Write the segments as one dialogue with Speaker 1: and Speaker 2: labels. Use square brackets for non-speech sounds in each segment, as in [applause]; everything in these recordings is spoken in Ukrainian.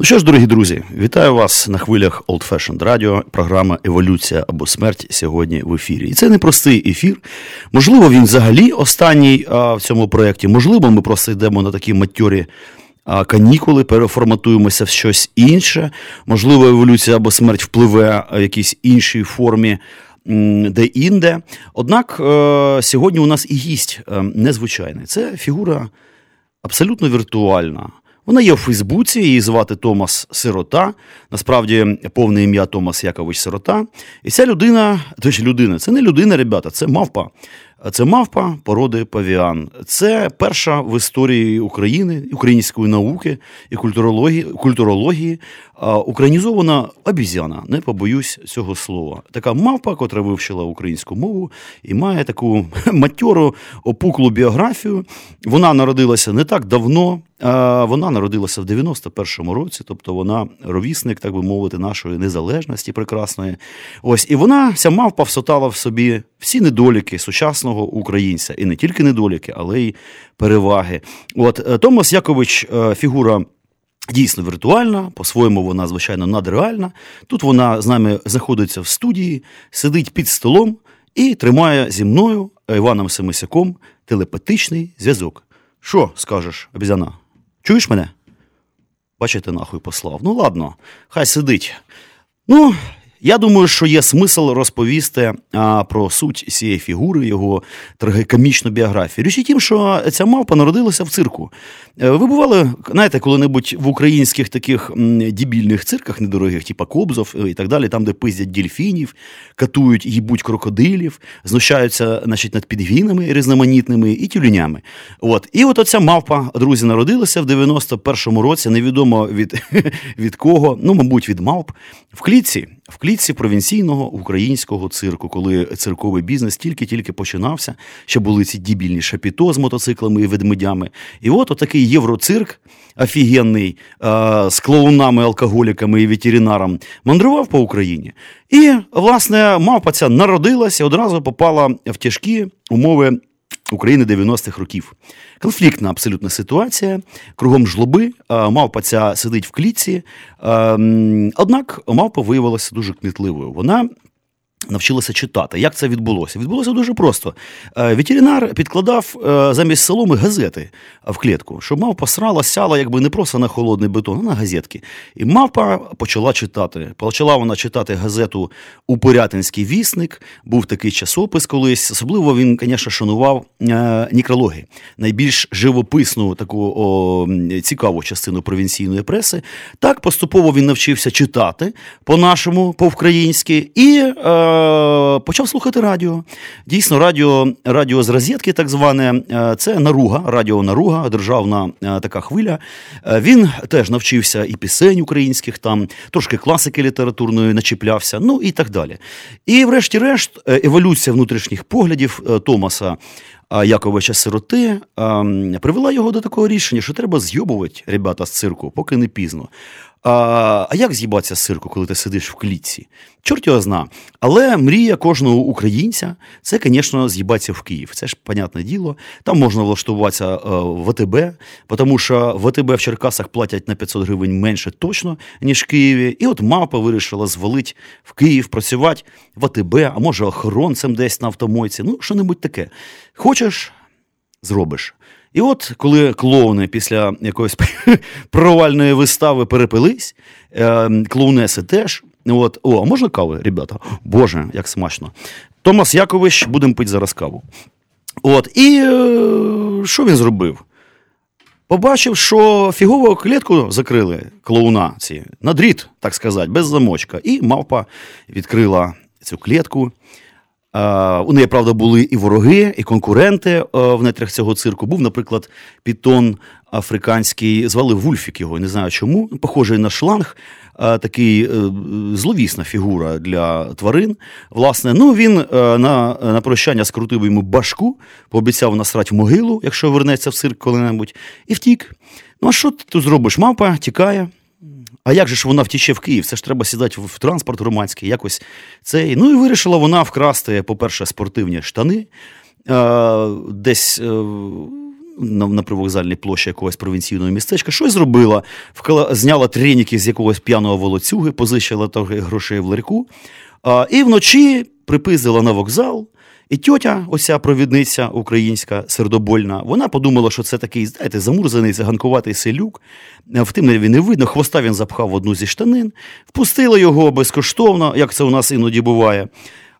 Speaker 1: Ну що ж, дорогі друзі, вітаю вас на хвилях Old Fashioned Radio, програма Еволюція або смерть сьогодні в ефірі. І це не простий ефір. Можливо, він взагалі останній а, в цьому проєкті. Можливо, ми просто йдемо на такі матьорі а, канікули, переформатуємося в щось інше. Можливо, еволюція або смерть впливе в якійсь іншій формі. Де-інде. Однак е, сьогодні у нас і гість е, незвичайний. Це фігура абсолютно віртуальна. Вона є в Фейсбуці, її звати Томас Сирота. Насправді, повне ім'я Томас Якович Сирота. І ця людина, точніше людина, це не людина, ребята, це мавпа. Це мавпа породи павіан. Це перша в історії України, української науки і культурології культурології українізована обізяна. Не побоюсь цього слова. Така мавпа, котра вивчила українську мову і має таку [laughs] матьору опуклу біографію. Вона народилася не так давно. Вона народилася в 91-му році, тобто вона ровісник, так би мовити, нашої незалежності прекрасної. Ось і вона ця мавпа всотала в собі всі недоліки сучасного українця, і не тільки недоліки, але й переваги. От е, Томас Якович е, фігура. Дійсно віртуальна, по-своєму вона, звичайно, надреальна. Тут вона з нами знаходиться в студії, сидить під столом і тримає зі мною Іваном Семисяком телепатичний зв'язок. Що скажеш, обізяна? Чуєш мене? Бачите, нахуй послав. Ну, ладно, хай сидить. Ну, я думаю, що є смисл розповісти а, про суть цієї фігури, його трагікомічну біографію. Річ і тім, що ця мавпа народилася в цирку. Е, ви бували, знаєте, коли-небудь в українських таких дібільних цирках недорогих, типа Кобзов і так далі, там, де пиздять дільфінів, катують, їбуть крокодилів, знущаються значить, над підгінами різноманітними і тюленями. От. І от оця мавпа, друзі, народилася в 91-му році, невідомо від, [laughs] від кого, ну, мабуть, від мавп, в клітці в клітці провінційного українського цирку, коли цирковий бізнес тільки-тільки починався, ще були ці дібільні шапіто з мотоциклами і ведмедями. І от отакий євроцирк офігенний з клоунами, алкоголіками і ветеринаром мандрував по Україні. І, власне, мавпа ця народилася, одразу попала в тяжкі умови України 90-х років. Конфліктна абсолютна ситуація. Кругом жлоби, мавпа ця сидить в клітці. Однак мавпа виявилася дуже кмітливою. Вона Навчилася читати. Як це відбулося? Відбулося дуже просто. Е, ветеринар підкладав е, замість соломи газети в клітку, щоб мавпа срала, сяла якби не просто на холодний бетон, а на газетки. І мавпа почала читати. Почала вона читати газету Упорятинський вісник. Був такий часопис колись. Особливо він, звісно, шанував е, нікрологи, найбільш живописну таку о, цікаву частину провінційної преси. Так поступово він навчився читати по-нашому, по-українськи. і почав слухати радіо. Дійсно, радіо радіо з розетки, так зване, е, це наруга, радіо Наруга, державна е, така хвиля. Е, він теж навчився і пісень українських, там трошки класики літературної начіплявся, ну і так далі. І, врешті-решт, еволюція внутрішніх поглядів Томаса. Яковича Сироти привела його до такого рішення, що треба зйобувати ребята з цирку, поки не пізно. А а як з'їбатися з цирку, коли ти сидиш в клітці? Чорт його зна. Але мрія кожного українця це, звісно, з'їбатися в Київ. Це ж, понятне діло. Там можна влаштуватися е, в АТБ, тому що в АТБ в Черкасах платять на 500 гривень менше точно, ніж в Києві. І от мапа вирішила звалити в Київ, працювати в АТБ, а може охоронцем десь на автомойці. Ну, що небудь таке. Хочеш, зробиш. І от коли клоуни після якоїсь [laughs] провальної вистави перепились, е, клоунеси теж. От, О, а можна кави, ребята? Боже, як смачно. Томас Якович, будемо пити зараз каву. От, І е, що він зробив? Побачив, що фігову клітку закрили клоуна ці, на дріт, так сказати, без замочка. І мавпа відкрила цю клітку. У неї, правда, були і вороги, і конкуренти в нетрях цього цирку. Був, наприклад, пітон африканський, звали Вульфік його, не знаю чому. Похожий на шланг, такий е, зловісна фігура для тварин. Власне, ну він е, на на прощання скрутив йому башку, пообіцяв насрать в могилу, якщо вернеться в цирк коли-небудь, і втік. Ну, а що ти тут зробиш? Мапа тікає. А як же ж вона втіче в Київ? Це ж треба сідати в транспорт громадський, якось цей. Ну і вирішила вона вкрасти, по-перше, спортивні штани. Десь на на привокзальній площі якогось провінційного містечка, щось зробила, вкла, зняла треніки з якогось п'яного волоцюги, позичила трохи грошей в ларьку, а, і вночі припиздила на вокзал. І тьотя, оця провідниця українська, сердобольна, вона подумала, що це такий, знаєте, замурзаний, заганкуватий селюк. В тим він не видно, хвоста він запхав в одну зі штанин, впустила його безкоштовно, як це у нас іноді буває.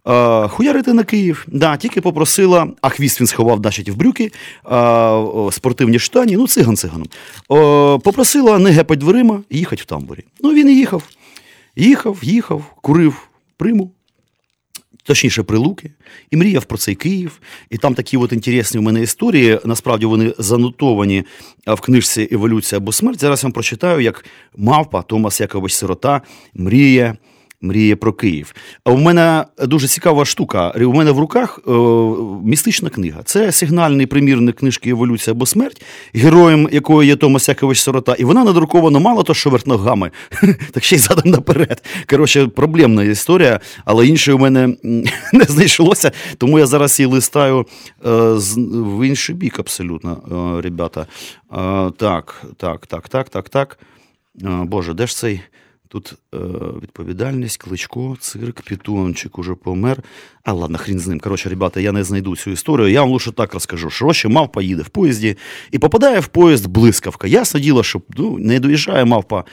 Speaker 1: Е, хуярити на Київ. Да, Тільки попросила, а хвіст він сховав значить, в брюки, е, спортивні штані, ну, циган циганом. Е, попросила не гепать дверима і їхати в тамбурі. Ну, він і їхав. Їхав, їхав, курив приму. Точніше, прилуки, і мріяв про цей Київ. І там такі от інтересні в мене історії. Насправді вони занотовані в книжці Еволюція або смерть. Зараз я вам прочитаю, як мавпа Томас Якович Сирота мріє мріє про Київ. А у мене дуже цікава штука. У мене в руках е, містична книга. Це сигнальний примірник книжки Еволюція або смерть, героєм якої є Томас Якович Сорота. І вона надрукована мало то, що верт ногами, [laughs] так ще й задом наперед. Коротше, проблемна історія, але інше у мене [laughs] не знайшлося, тому я зараз її листаю е, в інший бік абсолютно, е, ребята. Так, так, так, так, так, так. Боже, де ж цей? Тут е, відповідальність, кличко, цирк, пітончик уже помер. А ладно, хрін з ним. Коротше, ребята, я не знайду цю історію. Я вам лише так розкажу. Широше мавпа їде в поїзді і попадає в поїзд блискавка. Ясне діло, що ну, не доїжджає мавпа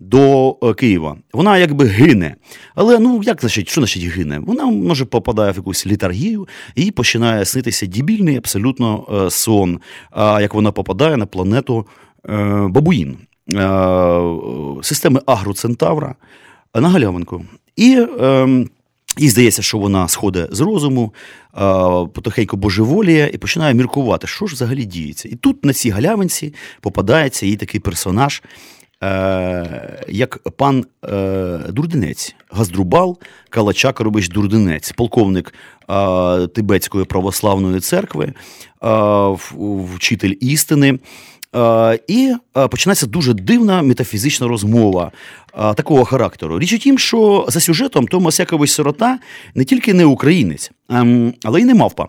Speaker 1: до е, Києва. Вона якби гине. Але ну як значить, що значить гине? Вона може попадає в якусь літаргію і починає снитися дебільний абсолютно е, сон, як вона попадає на планету е, Бабуїн. Е, системи Агроцентавра на галявинку. І ем, їй здається, що вона сходить з розуму, е, потихеньку божеволіє і починає міркувати, що ж взагалі діється. І тут на цій галявинці попадається їй такий персонаж, е, як пан Дурдинець, Газдрубал Калачак-Робич Дурдинець, полковник Тибетської православної церкви, вчитель істини. Е, і е, починається дуже дивна метафізична розмова е, такого характеру. Річ у тім, що за сюжетом Томас Якович Сирота не тільки не українець, ем, але й не мавпа.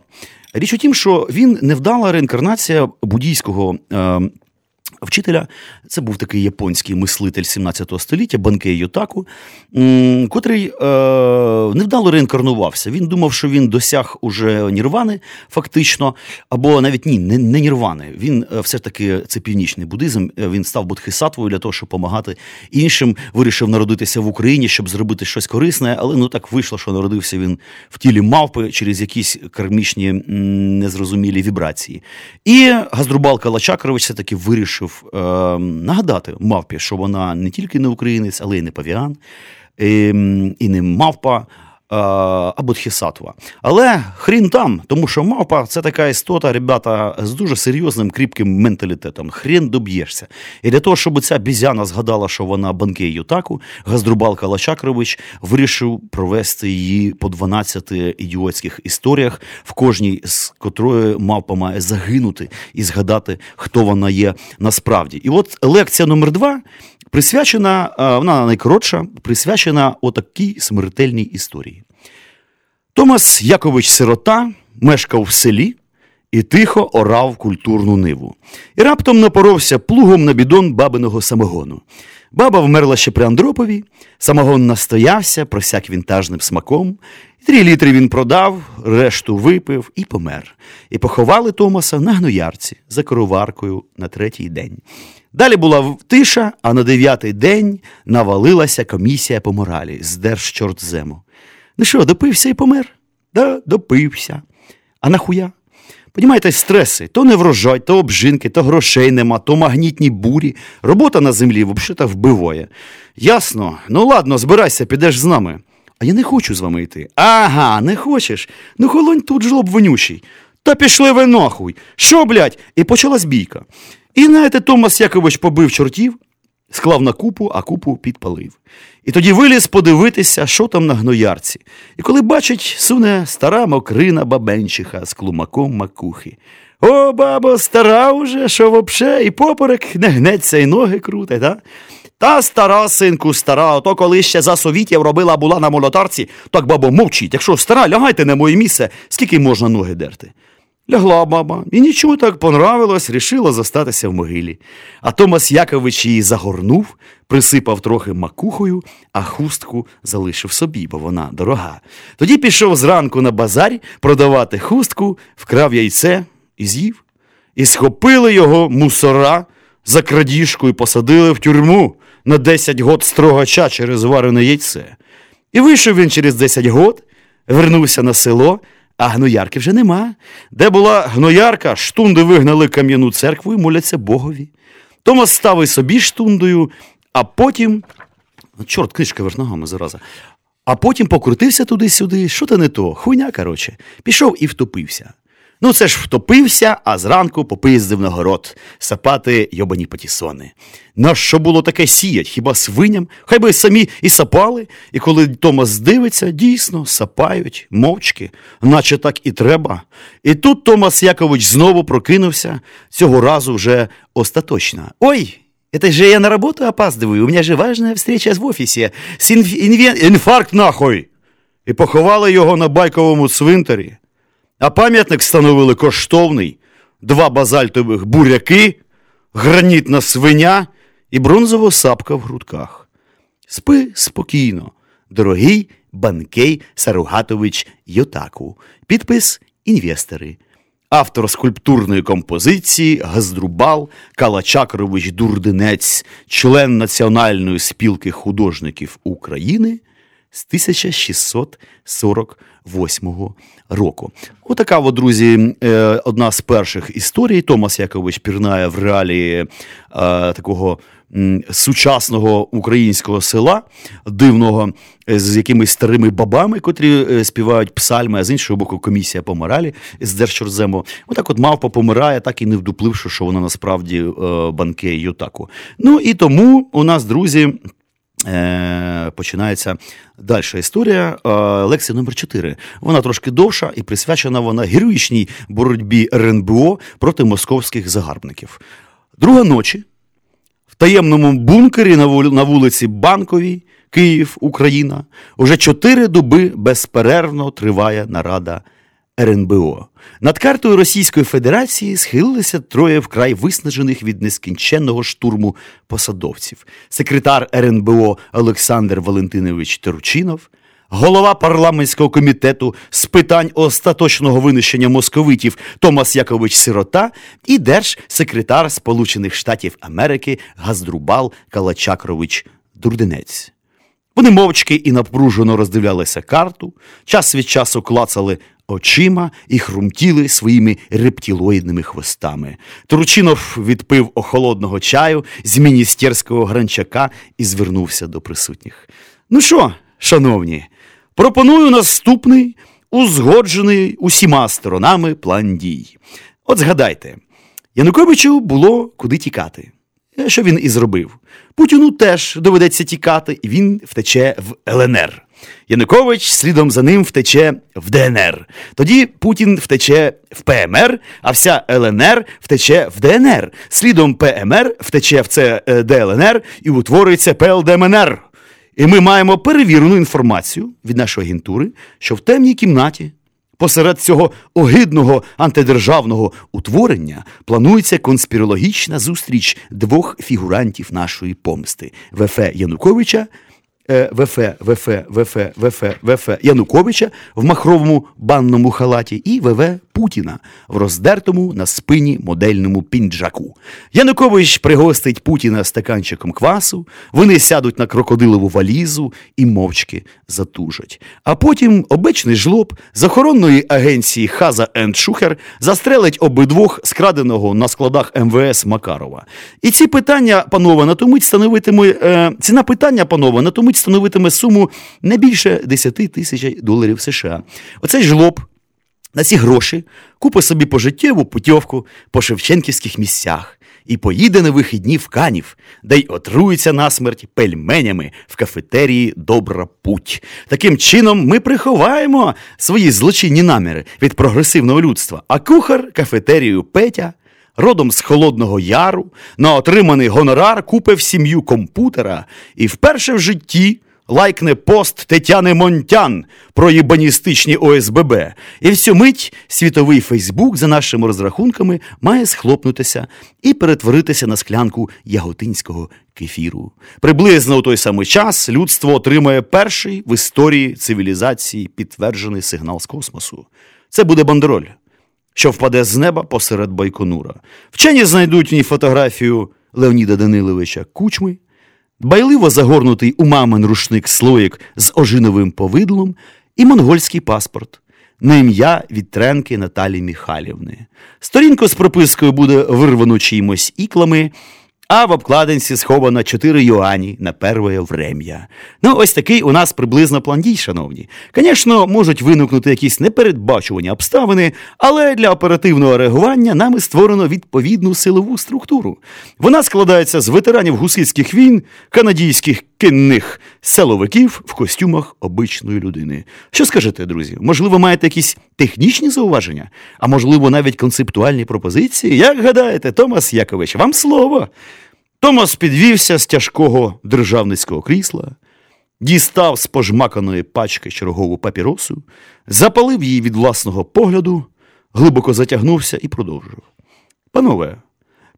Speaker 1: Річ у тім, що він невдала реінкарнація буддійського ем, вчителя. Це був такий японський мислитель 17 століття, Банкей Йотаку, котрий е, невдало реінкарнувався. Він думав, що він досяг уже нірвани, фактично, або навіть ні, не не нірвани. Він е, все ж таки це північний буддизм. Е, він став бодхисатвою для того, щоб допомагати іншим. Вирішив народитися в Україні, щоб зробити щось корисне, але ну так вийшло, що народився він в тілі мавпи через якісь кармічні незрозумілі вібрації. І Газдрубал Калачакрович все таки вирішив вирішив е, нагадати мавпі, що вона не тільки не українець, але й не павіан, і, ем, і не мавпа. Е, Бодхісатва. Але хрін там, тому що мавпа це така істота, ребята, з дуже серйозним кріпким менталітетом. Хрін доб'єшся. І для того, щоб ця бізяна згадала, що вона банкей Ютаку, Газдрубал Калачакрович вирішив провести її по 12 ідіотських історіях, в кожній з котрої мавпа має загинути і згадати, хто вона є насправді. І от лекція номер два присвячена, е, вона найкоротша, присвячена отакій смертельній історії. Томас Якович Сирота мешкав в селі і тихо орав культурну ниву. І раптом напоровся плугом на бідон бабиного самогону. Баба вмерла ще при Андропові, самогон настоявся, просяк вінтажним смаком. Три літри він продав, решту випив і помер. І поховали Томаса на гноярці за короваркою на третій день. Далі була тиша, а на дев'ятий день навалилася комісія по моралі з держчортзему. Ну що, допився і помер? Да, допився. А нахуя? Понімаєте, стреси то не врожай, то обжинки, то грошей нема, то магнітні бурі. Робота на землі взагалі вбиває. Ясно, ну ладно, збирайся, підеш з нами. А я не хочу з вами йти. Ага, не хочеш? Ну холонь тут жлоб вонючий. Та пішли ви нахуй. Що, блядь? І почалась бійка. І знаєте, Томас Якович побив чортів, склав на купу, а купу підпалив. І тоді виліз подивитися, що там на гноярці. І коли бачить, суне стара мокрина бабенчиха з клумаком макухи. О, бабо, стара уже, що вообще, і поперек не гнеться, і ноги круте, та? Та стара, синку, стара, ото коли ще за совітів робила була на молотарці, так бабо мовчіть. Якщо стара, лягайте на моє місце, скільки можна ноги дерти. Лягла баба, і нічого так понравилось, рішила зостатися в могилі. А Томас Якович її загорнув, присипав трохи макухою, а хустку залишив собі, бо вона дорога. Тоді пішов зранку на базар продавати хустку, вкрав яйце і з'їв. І схопили його мусора за крадіжку і посадили в тюрму на 10 год строгача через варене яйце. І вийшов він через 10 год, вернувся на село. А гноярки вже нема. Де була гноярка, штунди вигнали кам'яну церкву і моляться Богові. Томас став і собі штундою, а потім. Чорт, книжка верх ногами зараза. А потім покрутився туди-сюди, що то не то, хуйня, коротше, пішов і втопився. Ну, це ж втопився, а зранку попиздив на город сапати йобані патісони. На що було таке сіять? Хіба свиням? Хай би самі і сапали. І коли Томас дивиться, дійсно сапають, мовчки, наче так і треба. І тут Томас Якович знову прокинувся, цього разу вже остаточно. Ой! Это же я на работу опаздываю, у меня же важная встреча в. С инф... инвен... Інфаркт нахуй! І поховали його на байковому цвинтарі. А пам'ятник встановили коштовний, два базальтових буряки, гранітна свиня і бронзова сапка в грудках. Спи спокійно, дорогий Банкей Саругатович Йотаку. Підпис інвестори. Автор скульптурної композиції Газдрубал Калачакрович Дурдинець, член Національної спілки художників України з 1648 року. Отака, от, друзі, е, одна з перших історій. Томас Якович пірнає в реалії е, такого сучасного українського села, дивного, е, з якимись старими бабами, котрі співають псальми, а з іншого боку, комісія по моралі з Держчорзему. Отак от мавпа помирає, так і не вдупливши, що вона насправді банкей Ютаку. Ну і тому у нас, друзі. Е, починається далі історія. Е, лекція номер 4 Вона трошки довша і присвячена вона героїчній боротьбі РНБО проти московських загарбників. Друга ночі в таємному бункері на вулиці Банковій, Київ, Україна, уже чотири доби безперервно триває нарада. РНБО. Над картою Російської Федерації схилилися троє вкрай виснажених від нескінченного штурму посадовців: секретар РНБО Олександр Валентинович Турчинов, голова парламентського комітету з питань остаточного винищення московитів Томас Якович Сирота і держсекретар Сполучених Штатів Америки Газдрубал Калачакрович Дурденець. Вони мовчки і напружено роздивлялися карту, час від часу клацали очима і хрумтіли своїми рептилоїдними хвостами. Турчинов відпив охолодного чаю з міністерського гранчака і звернувся до присутніх. Ну що, шановні, пропоную наступний узгоджений усіма сторонами план дій. От згадайте, Януковичу було куди тікати. Що він і зробив? Путіну теж доведеться тікати, і він втече в ЛНР. Янукович слідом за ним втече в ДНР. Тоді Путін втече в ПМР, а вся ЛНР втече в ДНР. Слідом ПМР втече в це е, ДЛНР і утворюється ПЛДМНР. І ми маємо перевірену інформацію від нашої агентури, що в темній кімнаті. Посеред цього огидного антидержавного утворення планується конспірологічна зустріч двох фігурантів нашої помсти ВФ Януковича ВФ, ВФ, ВФ, ВФ, ВФ Януковича в махровому банному халаті і ВВ Путіна в роздертому на спині модельному пінджаку. Янукович пригостить Путіна стаканчиком квасу, вони сядуть на крокодилову валізу і мовчки затужать. А потім обичний жлоб з охоронної агенції Хаза енд Шухер застрелить обидвох скраденого на складах МВС Макарова. І ці питання, панове, на тому становитиме е, ціна питання, панове, на тому становитиме суму не більше 10 тисяч доларів США. Оцей жлоб на ці гроші купить собі пожиттєву путівку по шевченківських місцях і поїде на вихідні в Канів, де й отрується насмерть пельменями в кафетерії Добра путь. Таким чином ми приховаємо свої злочинні наміри від прогресивного людства, а кухар кафетерію Петя. Родом з Холодного Яру на отриманий гонорар купив сім'ю комп'ютера і вперше в житті лайкне пост Тетяни Монтян про їбаністичні ОСББ. І всю мить світовий Фейсбук, за нашими розрахунками, має схлопнутися і перетворитися на склянку яготинського кефіру. Приблизно у той самий час людство отримає перший в історії цивілізації підтверджений сигнал з космосу. Це буде бандероль, що впаде з неба посеред Байконура. Вчені знайдуть в ній фотографію Леоніда Даниловича Кучми. Байливо загорнутий у мамин рушник слоїк з ожиновим повидлом і монгольський паспорт на ім'я Вітренки Наталі Міхалівни. Сторінку з пропискою буде вирвано чимось іклами, а в обкладинці сховано 4 юані на перше врем'я. Ну, ось такий у нас приблизно план дій, шановні. Звісно, можуть виникнути якісь непередбачувані обставини, але для оперативного реагування нами створено відповідну силову структуру. Вона складається з ветеранів гусицьких війн, канадійських кінних силовиків в костюмах обичної людини. Що скажете, друзі? Можливо, маєте якісь технічні зауваження, а можливо, навіть концептуальні пропозиції? Як гадаєте, Томас Якович, вам слово? Томас підвівся з тяжкого державницького крісла, дістав з пожмаканої пачки чергову папіросу, запалив її від власного погляду, глибоко затягнувся і продовжив. Панове,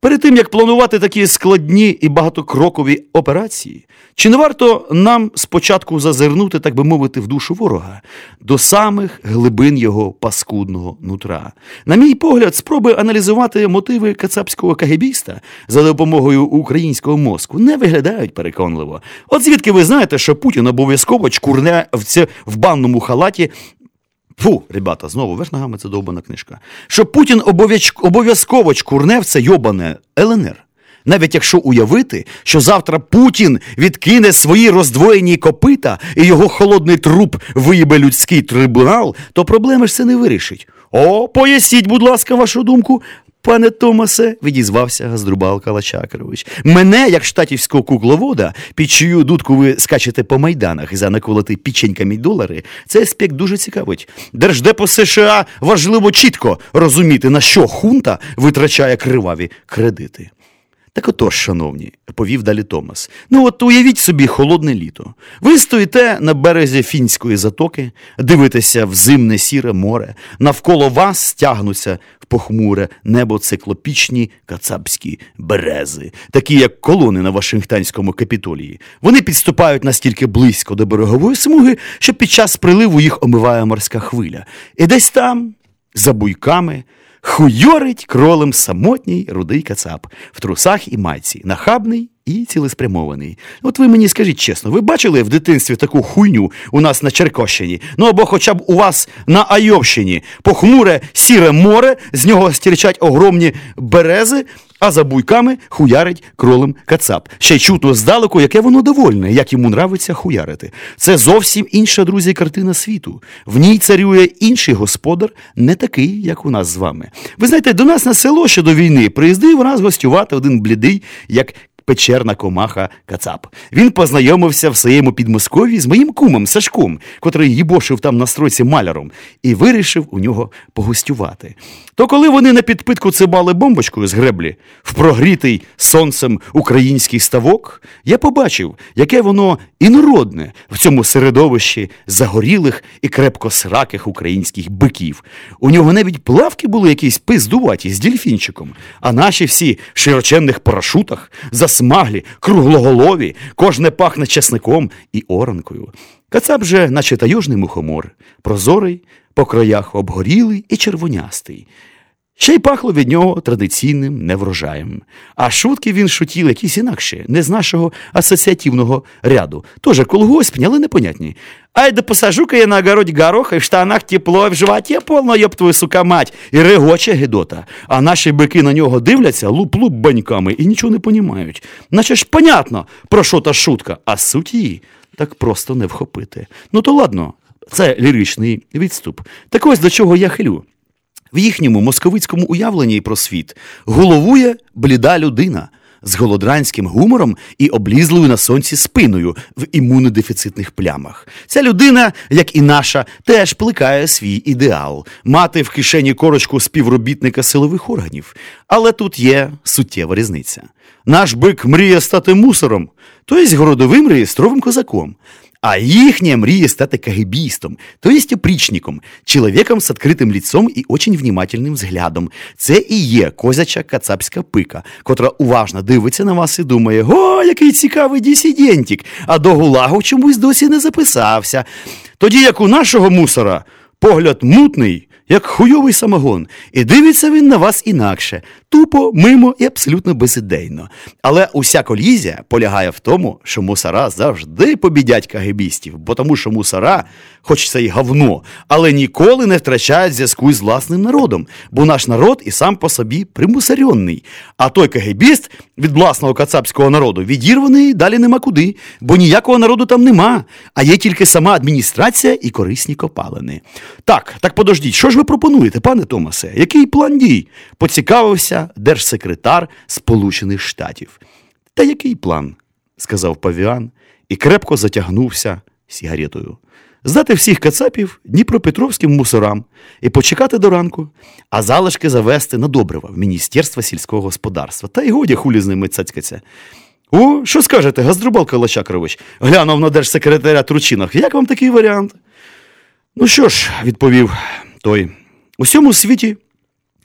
Speaker 1: перед тим як планувати такі складні і багатокрокові операції, чи не варто нам спочатку зазирнути, так би мовити, в душу ворога до самих глибин його паскудного нутра? На мій погляд, спроби аналізувати мотиви кацапського кагебіста за допомогою українського мозку не виглядають переконливо. От звідки ви знаєте, що Путін обов'язково чкурне в, це, в банному халаті Фу, ребята, знову верх ногами це довбана книжка. Що Путін обов'язково чкурне в це йобане ЛНР. Навіть якщо уявити, що завтра Путін відкине свої роздвоєні копита і його холодний труп виїбе людський трибунал, то проблеми ж це не вирішить. О, поясніть, будь ласка, вашу думку. Пане Томасе, відізвався Газдрубал Калачакрович. Мене, як штатівського кукловода, під чию дудку ви скачете по майданах за наколоти піченьками долари, цей аспект дуже цікавить. Держдепо США важливо чітко розуміти, на що хунта витрачає криваві кредити. Так отож, шановні, повів далі Томас. Ну от уявіть собі холодне літо. Ви стоїте на березі фінської затоки, дивитеся в зимне сіре море, навколо вас стягнуться в похмуре небо циклопічні кацапські берези, такі як колони на Вашингтонському капітолії. Вони підступають настільки близько до берегової смуги, що під час приливу їх омиває морська хвиля. І десь там, за буйками, Хуйорить кролем самотній рудий кацап. В трусах і майці, нахабний і цілеспрямований. От ви мені скажіть чесно, ви бачили в дитинстві таку хуйню у нас на Черкощині? Ну або хоча б у вас на Айовщині похмуре сіре море, з нього стірчать огромні берези, а за буйками хуярить кролем кацап. Ще чутно здалеку, яке воно довольне, як йому нравиться хуярити. Це зовсім інша, друзі, картина світу. В ній царює інший господар, не такий, як у нас з вами. Ви знаєте, до нас на село ще до війни приїздив раз гостювати один блідий, як печерна комаха Кацап. Він познайомився в своєму підмосков'ї з моїм кумом Сашком, котрий їбошив там на стройці маляром, і вирішив у нього погостювати. То коли вони на підпитку цибали бомбочкою з греблі в прогрітий сонцем український ставок, я побачив, яке воно інородне в цьому середовищі загорілих і крепкосраких українських биків. У нього навіть плавки були якісь пиздуваті з дільфінчиком, а наші всі в широченних парашутах засмаглі, круглоголові, кожне пахне чесником і оранкою. Кацап же, наче таюжний мухомор, прозорий, по краях обгорілий і червонястий. Ще й пахло від нього традиційним неврожаєм. А шутки він шутів якісь інакші, не з нашого асоціативного ряду. Тоже колгоспні, але непонятні. Ай да посажу-ка я на огороді гороха, і в штанах тепло, і в животі повно, ёб твою сука мать, і регоче гидота. А наші бики на нього дивляться луп-луп баньками і нічого не понімають. Наче ж понятно, про що та шутка, а суть її так просто не вхопити. Ну то ладно, це ліричний відступ. Так ось до чого я хилю. В їхньому московицькому уявленні про світ головує бліда людина з голодранським гумором і облізлою на сонці спиною в імунодефіцитних плямах. Ця людина, як і наша, теж плекає свій ідеал мати в кишені корочку співробітника силових органів. Але тут є суттєва різниця. Наш бик мріє стати мусором, тобто городовим реєстровим козаком. А їхняя мрія стати кагибістом, то есть опричником, чоловіком з відкритим ліцом і очень внимательним взглядом. Це і є козяча кацапська пика, котра уважно дивиться на вас і думає: О, який цікавий дисидентик, а до гулагу чомусь досі не записався. Тоді як у нашого мусора погляд мутний, як хуйовий самогон, і дивиться він на вас інакше, тупо, мимо і абсолютно безідейно. Але уся колізія полягає в тому, що мусора завжди побідять кагебістів, бо тому що мусора, хоч це й говно, але ніколи не втрачають зв'язку з власним народом, бо наш народ і сам по собі примусоренний. А той кагебіст від власного кацапського народу відірваний далі нема куди, бо ніякого народу там нема, а є тільки сама адміністрація і корисні копалини. Так, так подождіть, що ж ви пропонуєте, пане Томасе? Який план дій? Поцікавився держсекретар Сполучених Штатів. Та який план? сказав павіан і крепко затягнувся сігаретою. Здати всіх кацапів дніпропетровським мусорам і почекати до ранку, а залишки завести на добрива в Міністерство сільського господарства. Та й годі хулі з ними цацькаться. О, що скажете, Газдрубал Калачакрович? Глянув на держсекретаря Тручинах. Як вам такий варіант? Ну що ж, відповів той, у всьому світі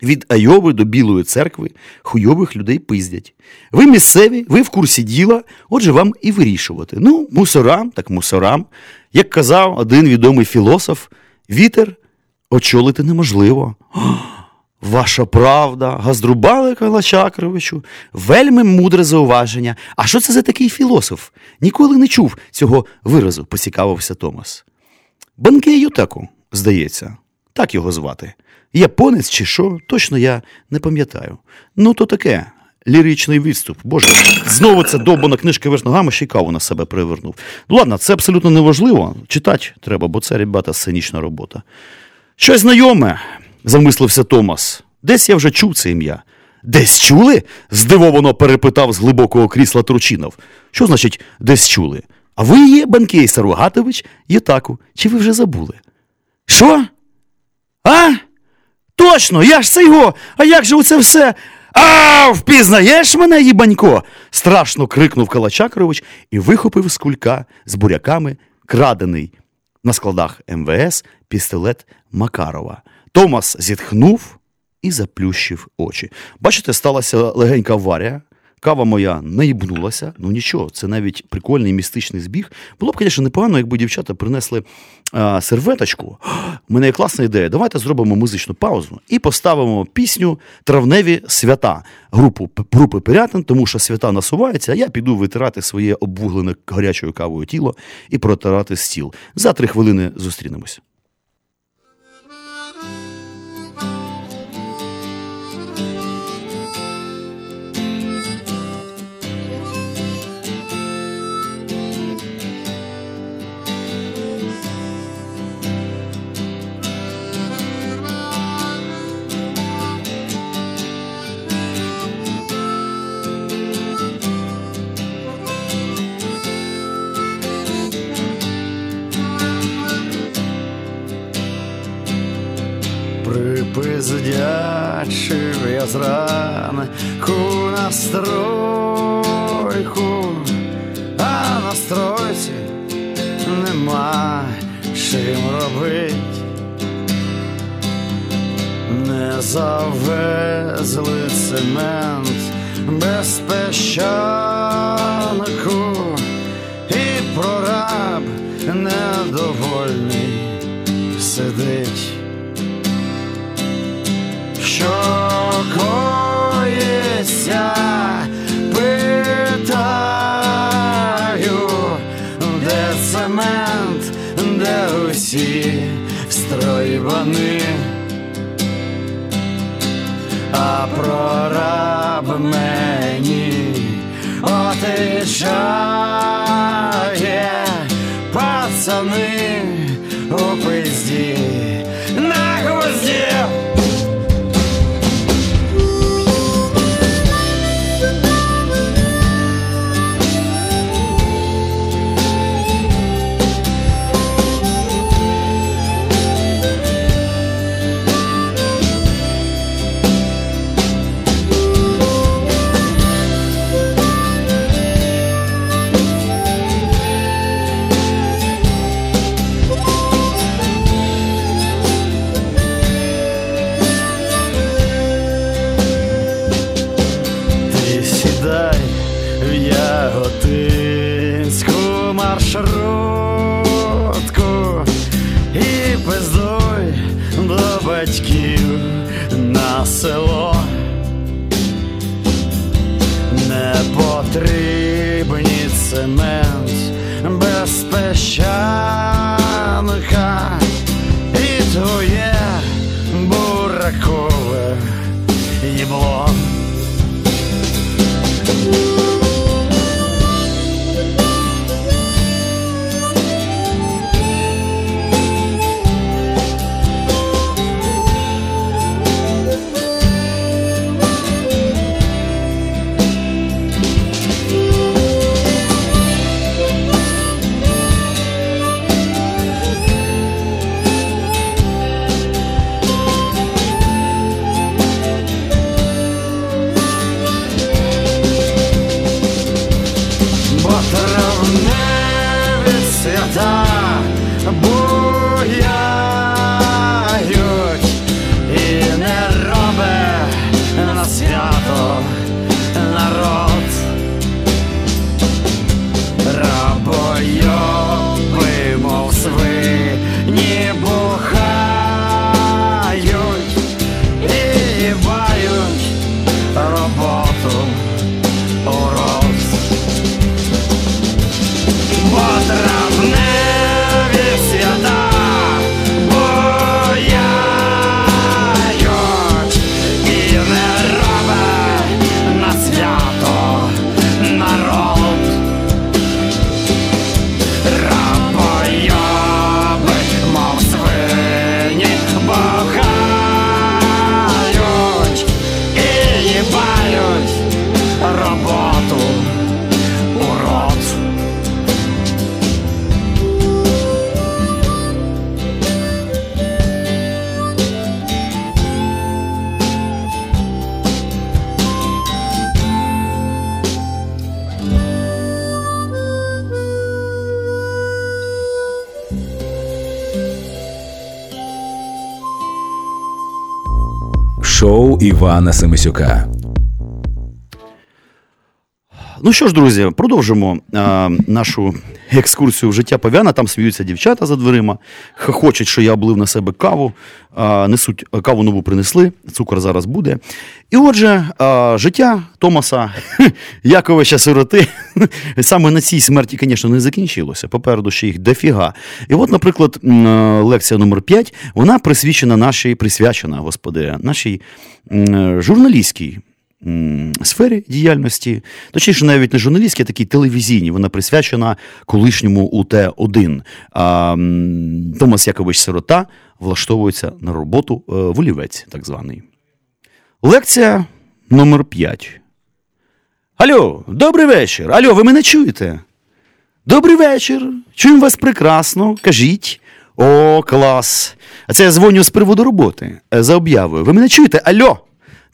Speaker 1: від Айови до Білої церкви хуйових людей пиздять. Ви місцеві, ви в курсі діла, отже вам і вирішувати. Ну, мусорам, так мусорам. Як казав один відомий філософ, вітер очолити неможливо. [gasps] Ваша правда, Газдрубале Калачакровичу, вельми мудре зауваження. А що це за такий філософ? Ніколи не чув цього виразу, поцікавився Томас. Банкей Ютеку, здається, так його звати. Японець чи що, точно я не пам'ятаю. Ну, то таке. Ліричний відступ. Боже, знову ця довбана книжка верх ногами ще й каву на себе привернув. Ну ладно, це абсолютно неважливо. Читати треба, бо це, ребята, сценічна робота. Щось знайоме, замислився Томас. Десь я вже чув це ім'я. Десь чули? здивовано перепитав з глибокого крісла Тручинов. Що значить десь чули? А ви є банкейсер Рогатович Єтаку. Чи ви вже забули? Що? Точно, я ж це його! А як же оце все? А, впізнаєш мене, їбанько? страшно крикнув Калачакрович і вихопив з кулька з буряками крадений на складах МВС пістолет Макарова. Томас зітхнув і заплющив очі. Бачите, сталася легенька аварія. Кава моя не їбнулася, ну нічого, це навіть прикольний містичний збіг. Було б, звісно, непогано, якби дівчата принесли а, серветочку. У мене є класна ідея. Давайте зробимо музичну паузу і поставимо пісню Травневі свята групу групи Пирятин, тому що свята насуваються, а я піду витирати своє обвуглене гарячою кавою тіло і протирати стіл. За три хвилини зустрінемось.
Speaker 2: Припиздячив я зранку на стройку, а на стройці нема чим робить. Не завезли цемент без пещанку і прораб недовольний сидить що коїться, питаю, де цемент, де усі стройбани, а прораб мені отича.
Speaker 3: Шоу Івана Семисюка.
Speaker 1: Ну що ж, друзі, продовжимо а, нашу екскурсію в життя пав'яна. Там сміються дівчата за дверима, хочуть, що я облив на себе каву, а, несуть каву нову принесли, цукор зараз буде. І отже, а, життя Томаса [laughs] Яковича Сироти [laughs] саме на цій смерті, звісно, не закінчилося. Попереду ще їх дофіга. І от, наприклад, е, лекція номер 5, вона присвячена нашій, присвячена, господи, нашій м, журналістській сфері діяльності, точніше, навіть не журналістській, а такій телевізійній. Вона присвячена колишньому УТ-1. Томас Якович Сирота влаштовується на роботу е, в олівець, так званий. Лекція номер 5. Алло, добрий вечір. Алло, ви мене чуєте? Добрий вечір. Чуємо вас прекрасно. Кажіть. О, клас. А це я дзвоню з приводу роботи. е, За об'явою. Ви мене чуєте? Алло.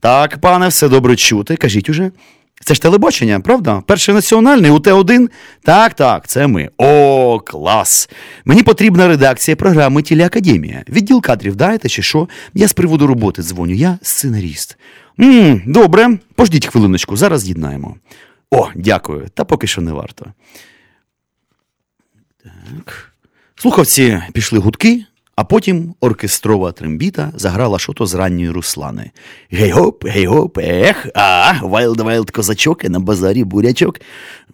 Speaker 1: Так, пане, все добре чути. Кажіть уже. Це ж телебачення, правда? Перший національний УТ-1? Так, так, це ми. О, клас! Мені потрібна редакція програми Телеакадемія. Відділ кадрів даєте чи що? Я з приводу роботи дзвоню, я сценаріст. м добре, пождіть хвилиночку, зараз з'єднаємо. О, дякую. Та поки що не варто. Так. Слухавці пішли гудки, А потім оркестрова трембіта заграла шото з ранньої Руслани. Гей-гоп, гей-гоп, ех, а, wild-wild козачок, і на базарі бурячок.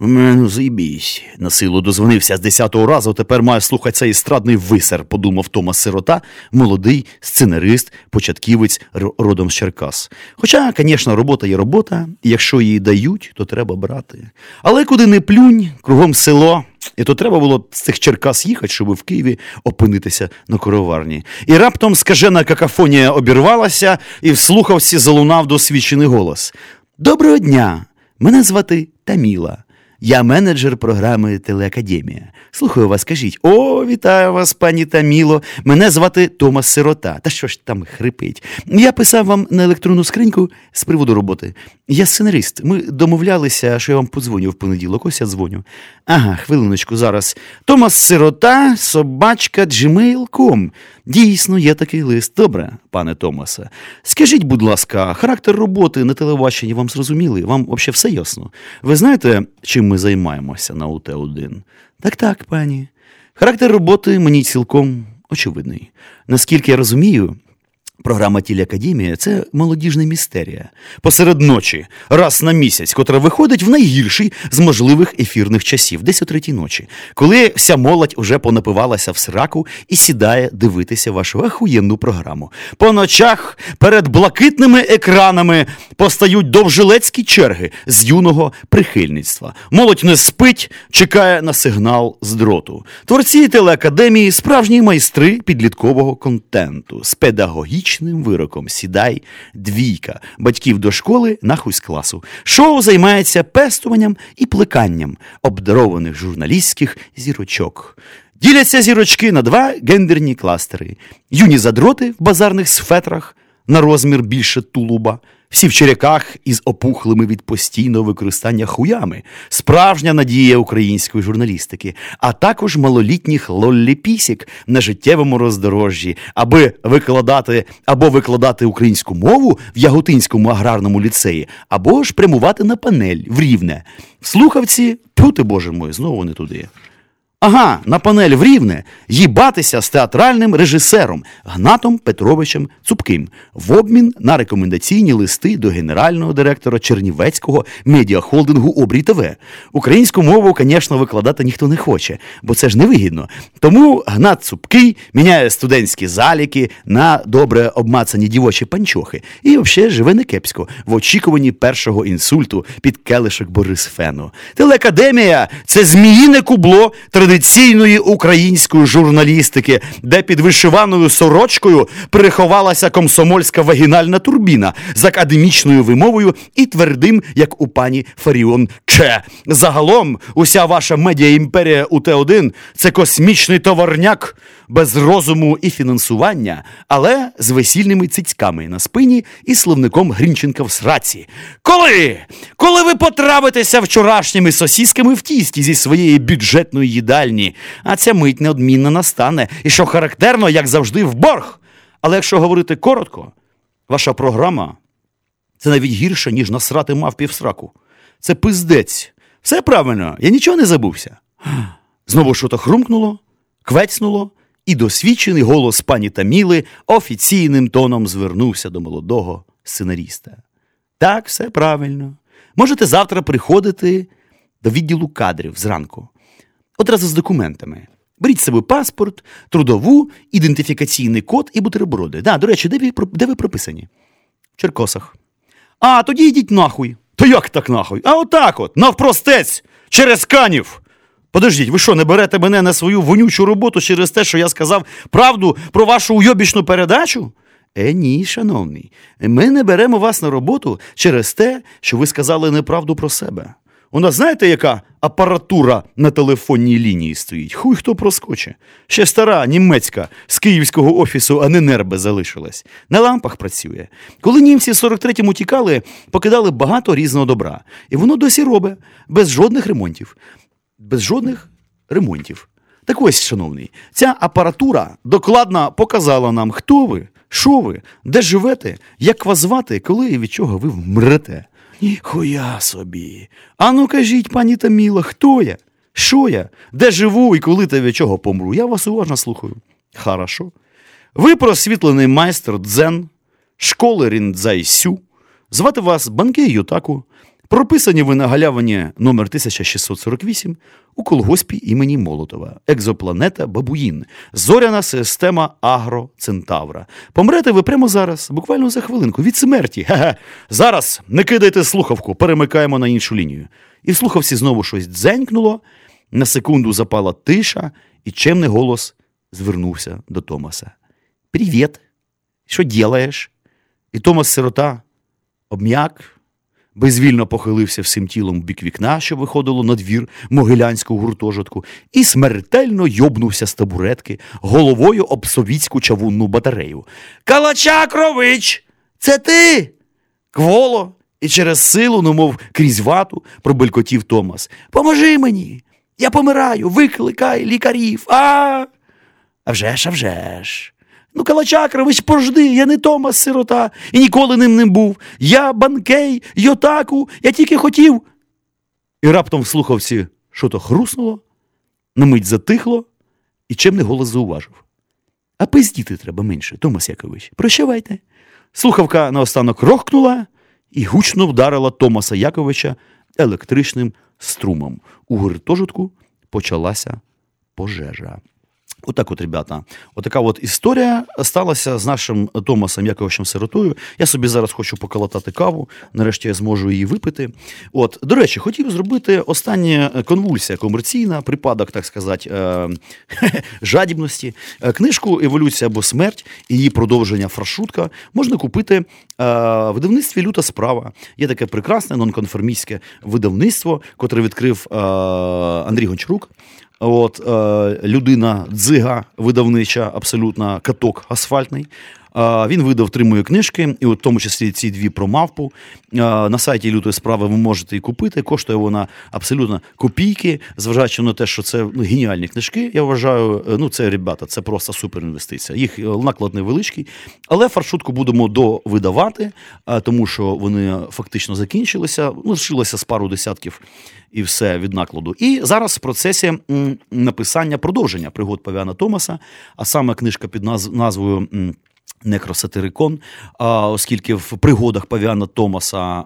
Speaker 1: Ну, заїбісь. На силу дозвонився з десятого разу, тепер маю слухати цей естрадний висер, подумав Томас Сирота, молодий сценарист, початківець родом з Черкас. Хоча, звісно, робота є робота, і якщо її дають, то треба брати. Але куди не плюнь, кругом село. І то треба було з цих Черкас їхати, щоб в Києві опинитися на короварні. І раптом скажена какафонія обірвалася, і в слухавці залунав досвідчений голос. Доброго дня! Мене звати Таміла. Я менеджер програми Телеакадемія. Слухаю вас, кажіть. О, вітаю вас, пані Таміло. Мене звати Томас Сирота. Та що ж там хрипить? Я писав вам на електронну скриньку з приводу роботи. Я сценарист. Ми домовлялися, що я вам подзвоню в понеділок. Ось я дзвоню. Ага, хвилиночку зараз. Томас Сирота, собачка, gmail.com. Дійсно, є такий лист. Добре, пане Томасе. Скажіть, будь ласка, характер роботи на телебаченні вам зрозумілий? Вам взагалі все ясно? Ви знаєте, чим ми займаємося на УТ-1? Так, так, пані. Характер роботи мені цілком очевидний. Наскільки я розумію, Програма Тілеакадемія це молодіжна містерія. Посеред ночі, раз на місяць, котра виходить в найгірший з можливих ефірних часів, десь о третій ночі, коли вся молодь уже понапивалася в сраку і сідає дивитися вашу ахуєнну програму. По ночах перед блакитними екранами постають довжилецькі черги з юного прихильництва. Молодь не спить, чекає на сигнал з дроту. Творці телеакадемії справжні майстри підліткового контенту з педагогічним вироком. Сідай двійка. Батьків до школи нахуй з класу. Шоу займається пестуванням і плеканням обдарованих журналістських зірочок. Діляться зірочки на два гендерні кластери: юні задроти в базарних сфетрах на розмір більше тулуба. Всі в черяках із опухлими від постійного використання хуями, справжня надія української журналістики, а також малолітніх лолліпісік на життєвому роздорожжі, аби викладати або викладати українську мову в Яготинському аграрному ліцеї, або ж прямувати на панель в рівне. В слухавці, пути, боже мой, знову не туди. Ага, на панель в Рівне їбатися з театральним режисером Гнатом Петровичем Цупким в обмін на рекомендаційні листи до генерального директора Чернівецького медіахолдингу Обрій ТВ. Українську мову, звісно, викладати ніхто не хоче, бо це ж невигідно. Тому Гнат Цупкий міняє студентські заліки на добре обмацані дівочі панчохи і взагалі живе не кепсько в очікуванні першого інсульту під келишок Борисфену. Телеакадемія це зміїне кубло традиційної української журналістики, де під вишиваною сорочкою приховалася комсомольська вагінальна турбіна з академічною вимовою і твердим, як у пані Фаріон Че. Загалом, уся ваша медіа-імперія УТ-1 – це космічний товарняк без розуму і фінансування, але з весільними цицьками на спині і словником Грінченка в сраці. Коли? Коли ви потравитеся вчорашніми сосісками в тісті зі своєї бюджетної їдальні, а ця мить неодмінно настане, і що характерно, як завжди, в борг. Але якщо говорити коротко, ваша програма це навіть гірше, ніж насрати мавпі в сраку. Це пиздець. Все правильно, я нічого не забувся. Знову що то хрумкнуло, квецнуло, і досвідчений голос пані Таміли офіційним тоном звернувся до молодого сценаріста. Так, все правильно. Можете завтра приходити до відділу кадрів зранку. Одразу з документами. Беріть з собою паспорт, трудову, ідентифікаційний код і бутерброди. Да, до речі, де ви, де ви прописані? В Черкосах. А, тоді йдіть нахуй. То як так нахуй? А отак от, навпростець, через канів. Подождіть, ви що, не берете мене на свою вонючу роботу через те, що я сказав правду про вашу уйобічну передачу? Е, ні, шановний. Ми не беремо вас на роботу через те, що ви сказали неправду про себе. У нас знаєте, яка апаратура на телефонній лінії стоїть? Хуй хто проскоче. Ще стара німецька з київського офісу Аненербе залишилась. На лампах працює. Коли німці в 43-му тікали, покидали багато різного добра. І воно досі робить, без жодних ремонтів. Без жодних ремонтів. Так ось, шановний, ця апаратура докладно показала нам, хто ви, що ви, де живете, як вас звати, коли і від чого ви вмрете. Ніхуя собі. А ну кажіть, пані Таміла, хто я? Що я? Де живу і коли та від чого помру? Я вас уважно слухаю. Хорошо. Ви просвітлений майстер дзен, школи Ріндзайсю, звати вас Банке Йотаку, прописані ви на галявині номер 1648 у колгоспі імені Молотова, екзопланета Бабуїн, зоряна система Агроцентавра. Помрете ви прямо зараз, буквально за хвилинку, від смерті. Ге-ге. Зараз не кидайте слухавку, перемикаємо на іншу лінію. І в слухавці знову щось дзенькнуло, на секунду запала тиша, і чемний голос звернувся до Томаса. Привіт! Що ділаєш? І Томас сирота обм'як, безвільно похилився всім тілом в бік вікна, що виходило на двір могилянського гуртожитку, і смертельно йобнувся з табуретки головою об совітську чавунну батарею. Калачакрович! Це ти? Кволо, і через силу, ну мов крізь вату, пробелькотів Томас. Поможи мені! Я помираю, викликай лікарів. А! А вже ж, а вже ж. Ну, Калачакрович, пожди, я не Томас сирота і ніколи ним не був. Я банкей, йотаку, я тільки хотів. І раптом в слухавці що то хруснуло, на мить затихло, і чемний голос зауважив. А пиздіти треба менше, Томас Якович. Прощавайте. Слухавка наостанок рохкнула і гучно вдарила Томаса Яковича електричним струмом. У гуртожитку почалася пожежа. Отак от, ребята, отака от історія сталася з нашим Томасом Яковичем Сиротою. Я собі зараз хочу поколотати каву, нарешті я зможу її випити. От, До речі, хотів зробити остання конвульсія комерційна, припадок, так сказати, е- [laughs] жадібності. Е, Книжку Еволюція або смерть, і її продовження фрашутка можна купити е- в видавництві Люта справа. Є таке прекрасне нонконформістське видавництво, котре відкрив е- Андрій Гончарук. От, е, людина дзига видавнича, абсолютно каток асфальтний. Він видав три мої книжки, і от в тому числі ці дві про мавпу. На сайті лютої справи ви можете її купити. Коштує вона абсолютно копійки, зважаючи на те, що це ну, геніальні книжки. Я вважаю, е, ну це ребята, це просто супер інвестиція. Їх е, наклад невеличкий, але фаршутку будемо довидавати, е, тому що вони фактично закінчилися. Ну, лишилося з пару десятків і все від накладу. І зараз в процесі написання продовження пригод Павіана Томаса, а саме книжка під назвою. Некросатирикон, оскільки в пригодах Павіана Томаса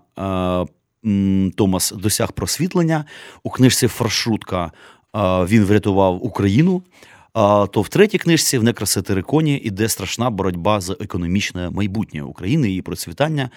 Speaker 1: Томас досяг просвітлення, у книжці Фаршрутка він врятував Україну. То в третій книжці в Некросатириконі іде страшна боротьба за економічне майбутнє України, її процвітання.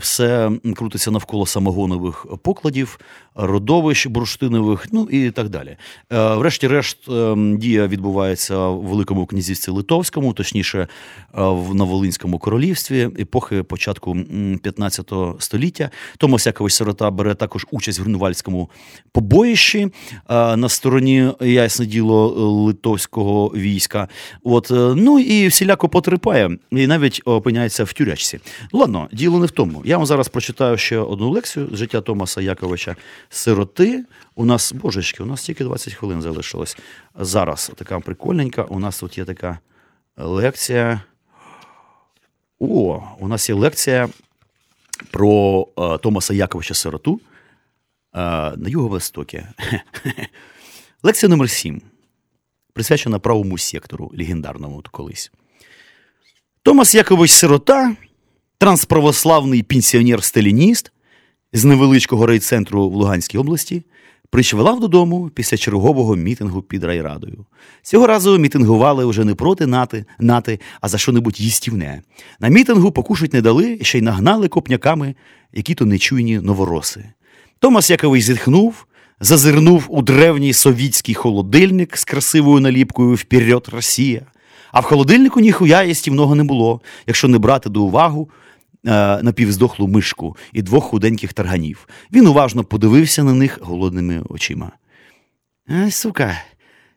Speaker 1: Все крутиться навколо самогонових покладів, родовищ бурштинових, ну і так далі. Е, Врешті-решт, е, дія відбувається в Великому князівстві Литовському, точніше, е, в Новолинському королівстві, епохи початку 15 століття. Томас Якович Сирота бере також участь в Грюнвальдському побоїщі е, на стороні, ясне діло, литовського війська. От, ну і всіляко потерпає, і навіть опиняється в тюрячці. Ладно, діло не в тому. Я вам зараз прочитаю ще одну лекцію життя Томаса Яковича Сироти. У нас, божечки, у нас тільки 20 хвилин залишилось. Зараз така прикольненька. У нас тут є така лекція. О, у нас є лекція про е, Томаса Яковича Сироту е, на Юго-Востокі. [laughs] Лекція номер 7 присвячена правому сектору, легендарному колись. Томас Якович Сирота, трансправославний пенсіонер-сталініст з невеличкого райцентру в Луганській області, причвалав додому після чергового мітингу під райрадою. Цього разу мітингували вже не проти нати, нати, а за що-небудь їстівне. На мітингу покушать не дали, ще й нагнали копняками які-то нечуйні новороси. Томас Якович зітхнув, зазирнув у древній совітський холодильник з красивою наліпкою «Вперед, Росія!». А в холодильнику ніхуя їстівного не було, якщо не брати до увагу е, напівздохлу мишку і двох худеньких тарганів. Він уважно подивився на них голодними очима. Сука,